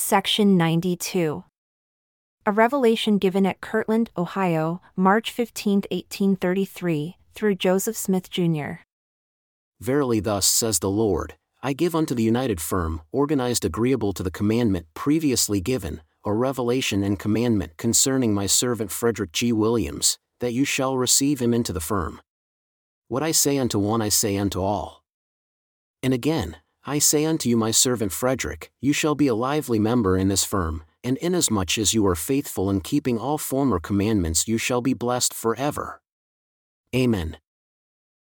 Section 92. A revelation given at Kirtland, Ohio, March 15, 1833, through Joseph Smith, Jr. Verily, thus says the Lord I give unto the united firm, organized agreeable to the commandment previously given, a revelation and commandment concerning my servant Frederick G. Williams, that you shall receive him into the firm. What I say unto one, I say unto all. And again, I say unto you, my servant Frederick, you shall be a lively member in this firm, and inasmuch as you are faithful in keeping all former commandments, you shall be blessed forever. Amen.